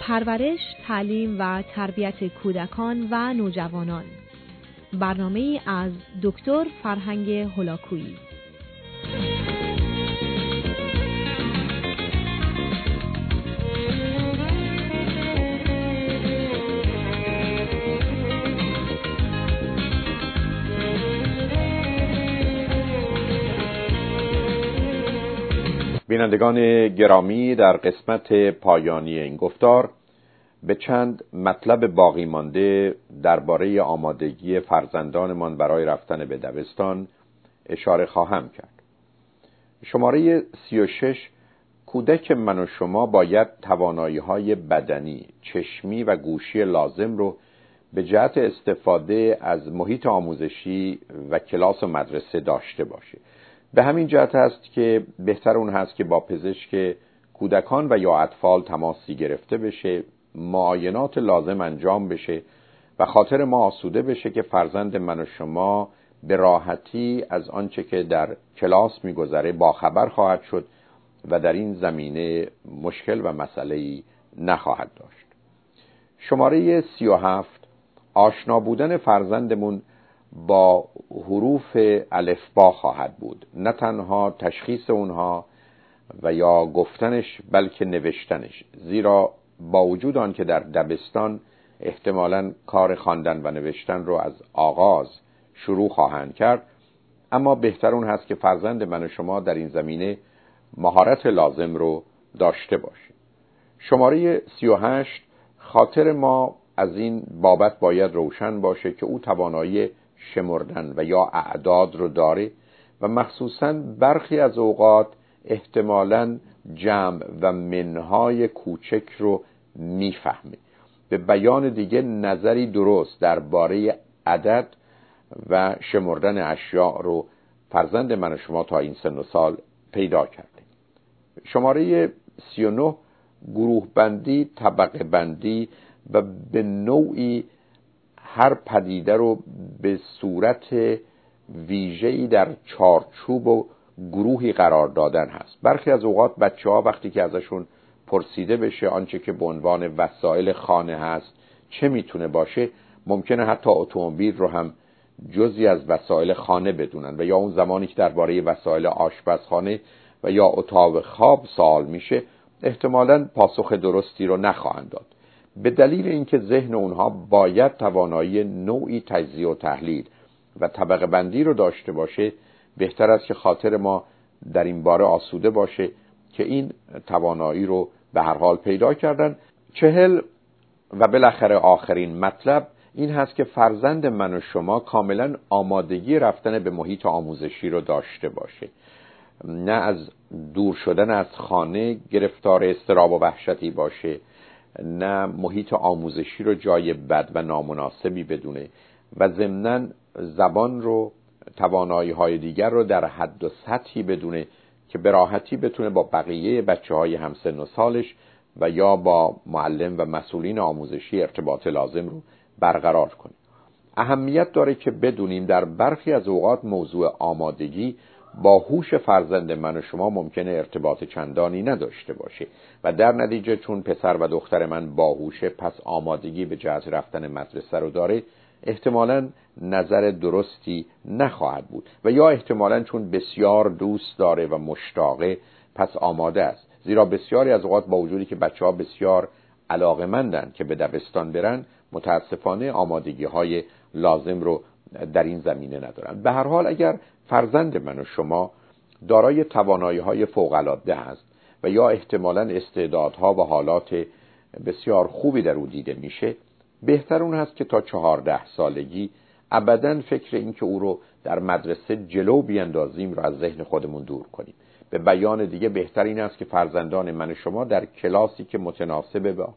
پرورش، تعلیم و تربیت کودکان و نوجوانان. برنامه از دکتر فرهنگ هلاکویی بینندگان گرامی در قسمت پایانی این گفتار به چند مطلب باقی مانده درباره آمادگی فرزندانمان برای رفتن به دبستان اشاره خواهم کرد. شماره 36 کودک من و شما باید توانایی های بدنی، چشمی و گوشی لازم رو به جهت استفاده از محیط آموزشی و کلاس و مدرسه داشته باشه. به همین جهت است که بهتر اون هست که با پزشک کودکان و یا اطفال تماسی گرفته بشه معاینات لازم انجام بشه و خاطر ما آسوده بشه که فرزند من و شما به راحتی از آنچه که در کلاس میگذره باخبر خواهد شد و در این زمینه مشکل و مسئله نخواهد داشت. شماره سی و هفت آشنا بودن فرزندمون با حروف الفبا خواهد بود. نه تنها تشخیص اونها و یا گفتنش بلکه نوشتنش. زیرا با وجود آن که در دبستان احتمالا کار خواندن و نوشتن رو از آغاز شروع خواهند کرد اما بهتر اون هست که فرزند من و شما در این زمینه مهارت لازم رو داشته باشه شماره 38 خاطر ما از این بابت باید روشن باشه که او توانایی شمردن و یا اعداد رو داره و مخصوصا برخی از اوقات احتمالا جمع و منهای کوچک رو می‌فهمه به بیان دیگه نظری درست درباره عدد و شمردن اشیاء رو فرزند من و شما تا این سن و سال پیدا کرده شماره 39 گروه بندی طبقه بندی و به نوعی هر پدیده رو به صورت ویژه‌ای در چارچوب و گروهی قرار دادن هست. برخی از اوقات بچه ها وقتی که ازشون پرسیده بشه آنچه که به عنوان وسایل خانه هست چه می‌تونه باشه ممکنه حتی اتومبیل رو هم جزی از وسایل خانه بدونن و یا اون زمانی که درباره وسایل آشپزخانه و یا اتاق خواب سوال میشه احتمالا پاسخ درستی رو نخواهند داد. به دلیل اینکه ذهن اونها باید توانایی نوعی تجزیه و تحلیل و طبقه بندی رو داشته باشه بهتر است که خاطر ما در این باره آسوده باشه که این توانایی رو به هر حال پیدا کردن. چهل و بالاخره آخرین مطلب این هست که فرزند من و شما کاملا آمادگی رفتن به محیط آموزشی رو داشته باشه. نه از دور شدن از خانه گرفتار استراب و وحشتی باشه نه محیط آموزشی رو جای بد و نامناسبی بدونه و ضمنا زبان رو توانایی های دیگر رو در حد و سطحی بدونه که به راحتی بتونه با بقیه بچه های همسن و سالش و یا با معلم و مسئولین آموزشی ارتباط لازم رو برقرار کنه. اهمیت داره که بدونیم در برخی از اوقات موضوع آمادگی با هوش فرزند من و شما ممکنه ارتباط چندانی نداشته باشه و در نتیجه چون پسر و دختر من باهوشه پس آمادگی به جهت رفتن مدرسه رو داره احتمالا نظر درستی نخواهد بود. و یا احتمالا چون بسیار دوست داره و مشتاقه پس آماده است. زیرا بسیاری از اوقات با وجودی که بچه ها بسیار علاقه که به دبستان برن متاسفانه آمادگی های لازم رو در این زمینه ندارن. به هر حال اگر فرزند من و شما دارای توانایی های فوق العاده است و یا احتمالا استعدادها و حالات بسیار خوبی در او دیده میشه بهتر اون هست که تا چهارده سالگی ابدا فکر این که او رو در مدرسه جلو بیندازیم رو از ذهن خودمون دور کنیم. به بیان دیگه بهتر این است که فرزندان من شما در کلاسی که متناسب با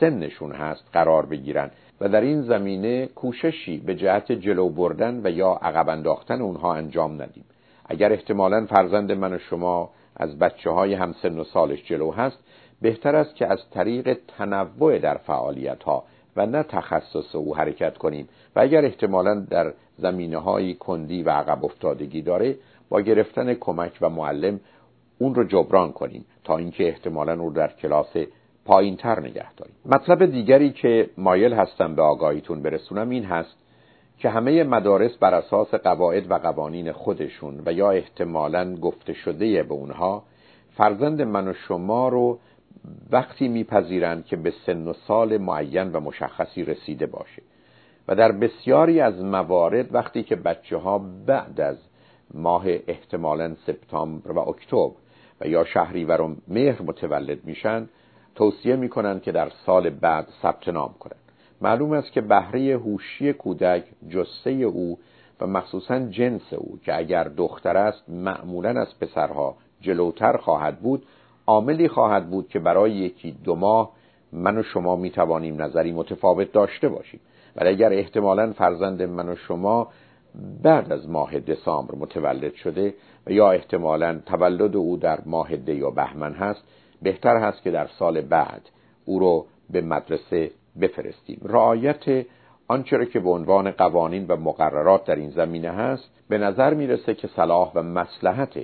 سنشون هست قرار بگیرن. و در این زمینه کوششی به جهت جلو بردن و یا عقب انداختن اونها انجام ندیم. اگر احتمالا فرزند من و شما از بچه های همسن و سالش جلو هست بهتر است که از طریق تنوع در فعالیت ها و نه تخصص او حرکت کنیم. و اگر احتمالا در زمینه های کندی و عقب افتادگی داره با گرفتن کمک و معلم اون رو جبران کنیم تا اینکه احتمالا او در کلاس پایین تر نگه داریم. مطلب دیگری که مایل هستم به آگاهیتون برسونم این هست که همه مدارس بر اساس قواعد و قوانین خودشون و یا احتمالا گفته شده به اونها فرزند من و شما رو وقتی میپذیرند که به سن و سال معین و مشخصی رسیده باشه. و در بسیاری از موارد وقتی که بچه ها بعد از ماه احتمالا سپتامبر و اکتبر و یا شهریور و مهر متولد میشن توصیه می‌کنن که در سال بعد ثبت نام کنند. معلوم است که بهره هوشی کودک جسه او و مخصوصا جنس او که اگر دختر است معمولا از پسرها جلوتر خواهد بود عاملی خواهد بود که برای یکی دو ماه من و شما می توانیم نظری متفاوت داشته باشیم. ولی اگر احتمالا فرزند من و شما بعد از ماه دسامبر متولد شده و یا احتمالا تولد او در ماه دی یا بهمن هست بهتر هست که در سال بعد او رو به مدرسه بفرستیم. رعایت آنچه که به عنوان قوانین و مقررات در این زمینه هست به نظر می‌رسه که صلاح و مسلحت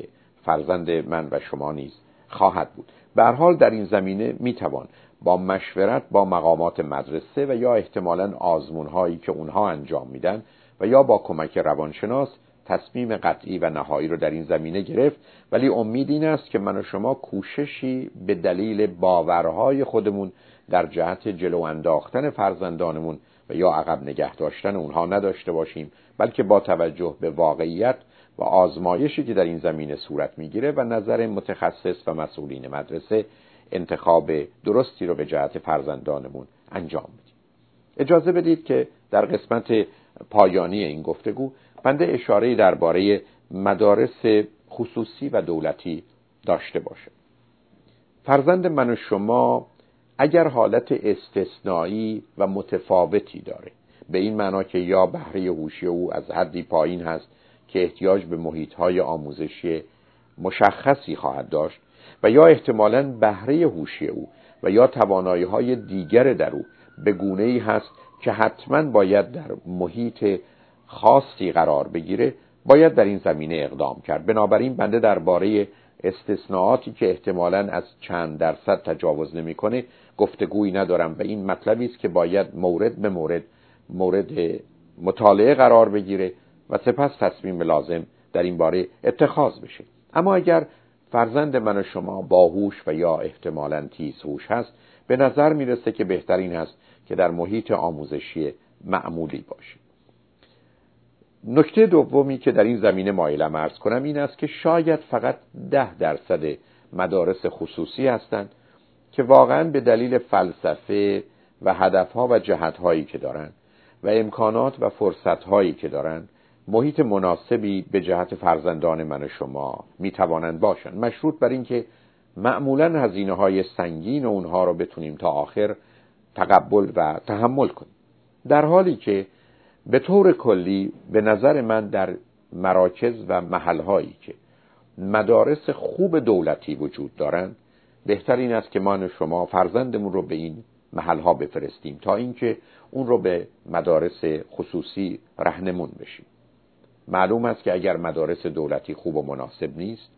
فرزند من و شما نیز خواهد بود. به حال در این زمینه می‌توان با مشورت با مقامات مدرسه و یا احتمالا آزمون هایی که اونها انجام میدن و یا با کمک روانشناس تصمیم قطعی و نهایی رو در این زمینه گرفت. ولی امید این است که من و شما کوششی به دلیل باورهای خودمون در جهت جلو انداختن فرزندانمون و یا عقب نگه داشتن اونها نداشته باشیم بلکه با توجه به واقعیت و آزمایشی که در این زمینه صورت می‌گیره و نظر متخصص و مسئولین مدرسه انتخاب درستی رو به جهت فرزندانمون انجام بدیم. اجازه بدید که در قسمت پایانی این گفتگو بنده اشاره درباره مدارس خصوصی و دولتی داشته باشه فرزند من و شما اگر حالت استثنایی و متفاوتی داره به این معنا که یا بهره هوشی او از حدی پایین هست که احتیاج به محیطهای آموزشی مشخصی خواهد داشت و یا احتمالا بهره هوشی او و یا توانایی های دیگر در او به گونه ای هست که حتما باید در محیط خاصی قرار بگیره باید در این زمینه اقدام کرد. بنابراین بنده درباره استثناءاتی که احتمالا از چند درصد تجاوز نمی‌کنه گفتگویی ندارم و این مطلبی است که باید مورد به مورد مورد مطالعه قرار بگیره و سپس تصمیم لازم در این باره اتخاذ بشه. اما اگر فرزند من و شما باهوش و یا احتمالا هوش هست به نظر می‌رسه که بهترین است که در محیط آموزشی معمولی باشه نکته دومی که در این زمینه مایلم ارز کنم این است که شاید فقط ده درصد مدارس خصوصی هستند که واقعا به دلیل فلسفه و هدفها و جهتهایی که دارند و امکانات و فرصتهایی که دارند محیط مناسبی به جهت فرزندان من و شما می توانند باشند. مشروط بر اینکه معمولا هزینه های سنگین اونها رو بتونیم تا آخر تقبل و تحمل کنیم. در حالی که به طور کلی به نظر من در مراکز و محلهایی که مدارس خوب دولتی وجود دارند بهتر این است که ما شما فرزندمون رو به این محلها بفرستیم تا اینکه اون رو به مدارس خصوصی رهنمون بشیم. معلوم است که اگر مدارس دولتی خوب و مناسب نیست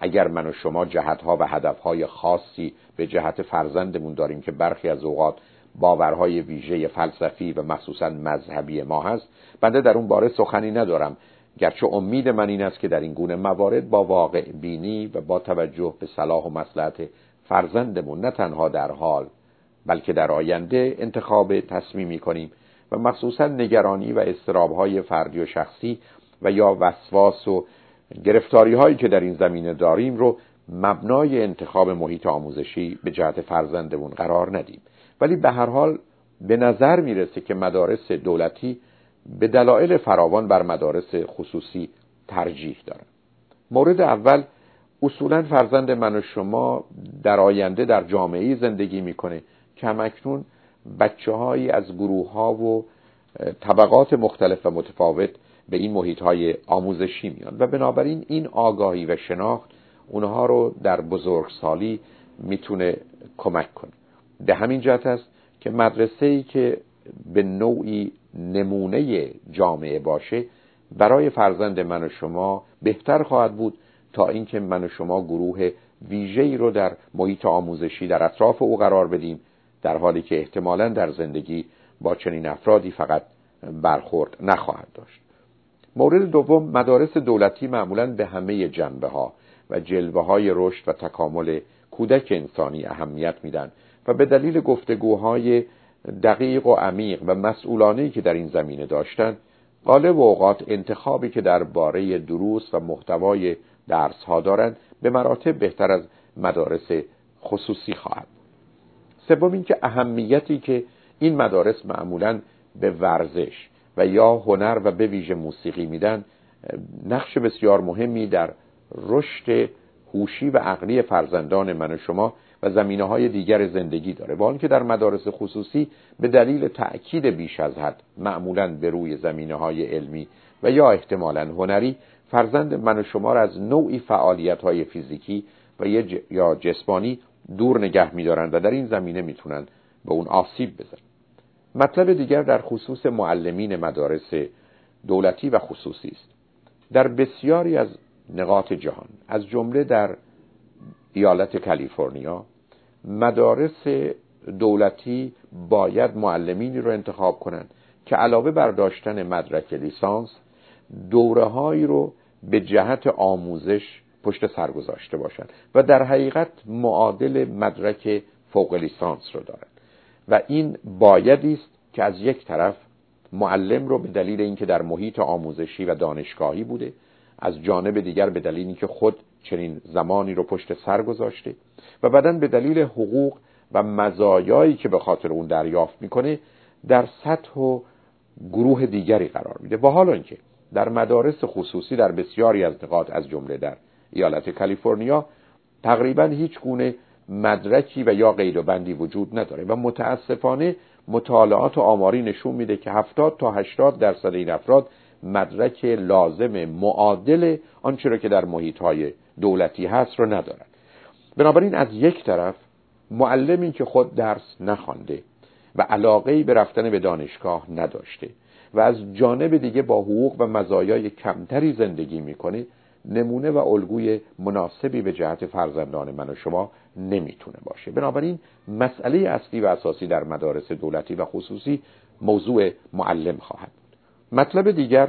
اگر من و شما جهتها و هدفهای خاصی به جهت فرزندمون داریم که برخی از اوقات باورهای ویژه فلسفی و مخصوصا مذهبی ما هست. بنده در اون باره سخنی ندارم. گرچه امید من این است که در این گونه موارد با واقع بینی و با توجه به صلاح و مسلحت فرزندمون نه تنها در حال بلکه در آینده انتخاب تصمیمی کنیم و مخصوصا نگرانی و استرابهای فردی و شخصی و یا وسواس و گرفتاری هایی که در این زمینه داریم رو مبنای انتخاب محیط آموزشی به جهت فرزندمون قرار ندیم. ولی به هر حال به نظر می‌رسه که مدارس دولتی به دلایل فراوان بر مدارس خصوصی ترجیح دارن. مورد اول اصولا فرزند من و شما در آینده در جامعه زندگی می‌کنه. که همکنون بچه هایی از گروه ها و طبقات مختلف و متفاوت به این محیط های آموزشی میان و بنابراین این آگاهی و شناخت اونها رو در بزرگسالی می‌تونه کمک کنه. به همین جهت است که مدرسه ای که به نوعی نمونه جامعه باشه برای فرزند من و شما بهتر خواهد بود تا اینکه من و شما گروه ویژه‌ای رو در محیط آموزشی در اطراف او قرار بدیم در حالی که احتمالا در زندگی با چنین افرادی فقط برخورد نخواهد داشت. مورد دوم مدارس دولتی معمولا به همه جنبه ها و جلوه های رشد و تکامل کودک انسانی اهمیت میدن. و به دلیل گفتگوهای دقیق و عمیق و مسئولانه که در این زمینه داشتند غالب اوقات انتخابی که درباره دروس و محتوای درس ها دارند به مراتب بهتر از مدارس خصوصی خواهد سوم اینکه اهمیتی که این مدارس معمولا به ورزش و یا هنر و به ویژه موسیقی میدن نقش بسیار مهمی در رشد هوشی و عقلی فرزندان من و شما و زمینه های دیگر زندگی داره. با که در مدارس خصوصی به دلیل تأکید بیش از حد معمولا به روی زمینه های علمی و یا احتمالا هنری فرزند من و شما را از نوعی فعالیت های فیزیکی و یا جسمانی دور نگه میدارند و در این زمینه می‌تونن به اون آسیب بزنن مطلب دیگر در خصوص معلمین مدارس دولتی و خصوصی است. در بسیاری از نقاط جهان از جمله در ایالت کالیفرنیا مدارس دولتی باید معلمینی رو انتخاب کنند که علاوه بر داشتن مدرک لیسانس دوره هایی رو به جهت آموزش پشت سر گذاشته باشند و در حقیقت معادل مدرک فوق لیسانس رو دارند. و این بایدی است که از یک طرف معلم رو به دلیل اینکه در محیط آموزشی و دانشگاهی بوده از جانب دیگر به دلیل اینکه خود چنین زمانی رو پشت سر گذاشته و بعدا به دلیل حقوق و مزایایی که به خاطر اون دریافت می‌کنه در سطح و گروه دیگری قرار میده. با حال اینکه در مدارس خصوصی در بسیاری از نقاط از جمله در ایالت کالیفرنیا تقریبا هیچ گونه مدرکی و یا قید و بندی وجود نداره و متاسفانه مطالعات و آماری نشون میده که 70 تا 80 درصد این افراد مدرک لازم معادل آنچه را که در محیط های دولتی هست رو ندارن. بنابراین از یک طرف معلمی که خود درس نخوانده و علاقه به رفتن به دانشگاه نداشته و از جانب دیگه با حقوق و مزایای کمتری زندگی می‌کنه نمونه و الگوی مناسبی به جهت فرزندان من و شما نمی‌تونه باشه. بنابراین مسئله اصلی و اساسی در مدارس دولتی و خصوصی موضوع معلم خواهد بود. مطلب دیگر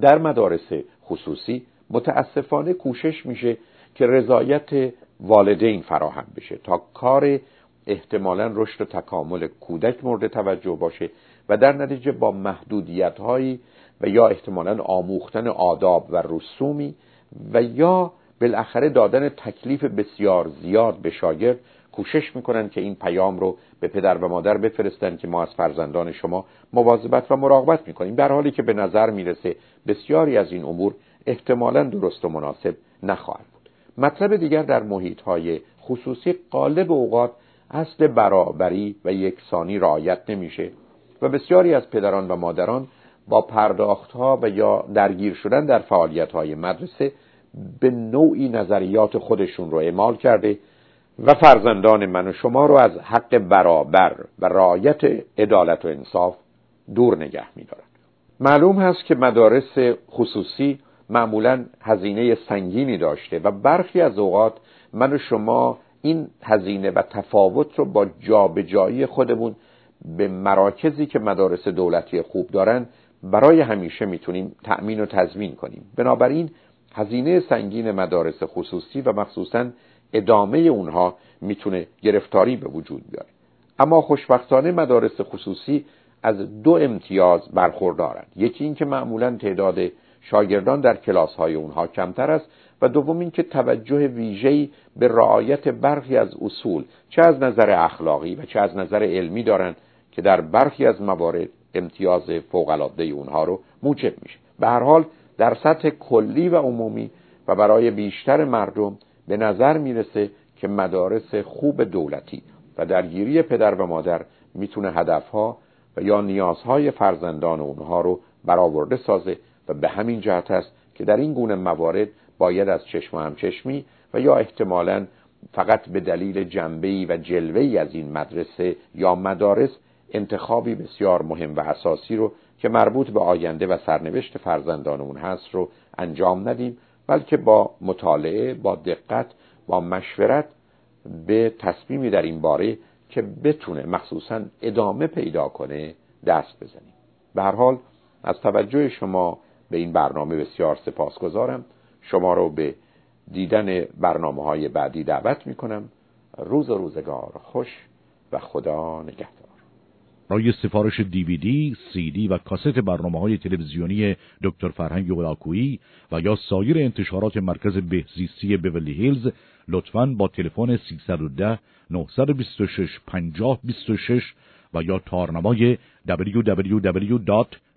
در مدارس خصوصی متاسفانه کوشش میشه که رضایت والدین فراهم بشه تا کار احتمالا رشد و تکامل کودک مورد توجه باشه و در نتیجه با محدودیت هایی و یا احتمالا آموختن آداب و رسومی و یا بالاخره دادن تکلیف بسیار زیاد به شاگرد کوشش می‌کنن که این پیام رو به پدر و مادر بفرستن که ما از فرزندان شما مواظبت و مراقبت می‌کنیم. در حالی که به نظر می‌رسه بسیاری از این امور احتمالا درست و مناسب نخواهد مطلب دیگر در محیط های خصوصی قالب اوقات اصل برابری و یکسانی رعایت نمیشه و بسیاری از پدران و مادران با پرداخت ها و یا درگیر شدن در فعالیت های مدرسه به نوعی نظریات خودشون رو اعمال کرده و فرزندان من و شما رو از حق برابر و رعایت عدالت و انصاف دور نگه میدارن. معلوم هست که مدارس خصوصی معمولا هزینه سنگینی داشته و برخی از اوقات من و شما این هزینه و تفاوت رو با جابجایی خودمون به مراکزی که مدارس دولتی خوب دارن برای همیشه می‌تونیم تأمین و تضمین کنیم. بنابراین هزینه سنگین مدارس خصوصی و مخصوصا ادامه اونها می‌تونه گرفتاری به وجود بیاره. اما خوشبختانه مدارس خصوصی از دو امتیاز برخوردارند یکی اینکه معمولا تعداد شاگردان در کلاس های اونها کمتر است و دوم اینکه توجه ویژه‌ای به رعایت برخی از اصول چه از نظر اخلاقی و چه از نظر علمی دارند که در برخی از موارد امتیاز فوق‌العاده اونها رو موجب میشه. به هر حال در سطح کلی و عمومی و برای بیشتر مردم به نظر می‌رسه که مدارس خوب دولتی و درگیری پدر و مادر می‌تونه هدفها و یا نیازهای فرزندان اونها رو برآورده سازه و به همین جهت است که در این گونه موارد باید از چشم و همچشمی و یا احتمالا فقط به دلیل جنبه‌ای و جلوه‌ای از این مدرسه یا مدارس انتخابی بسیار مهم و اساسی رو که مربوط به آینده و سرنوشت فرزندانمون هست رو انجام ندیم بلکه با مطالعه با دقت با مشورت به تصمیمی در این باره که بتونه مخصوصا ادامه پیدا کنه دست بزنیم. به هر حال از توجه شما به این برنامه بسیار سپاسگزارم. شما رو به دیدن برنامه های بعدی دعوت می کنم روز و روزگار خوش و خدا نگهدار. برای سفارش دیویدی، سی دی و کاست برنامه های تلویزیونی دکتر فرهنگ ولاکویی و یا سایر انتشارات مرکز بهزیستی بیولی هیلز لطفاً با تلفن 310 926 5026 و یا تارنمای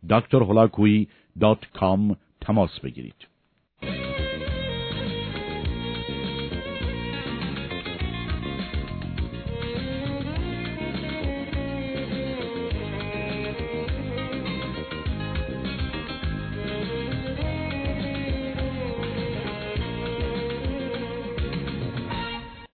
www.drholakui.com تماس بگیرید.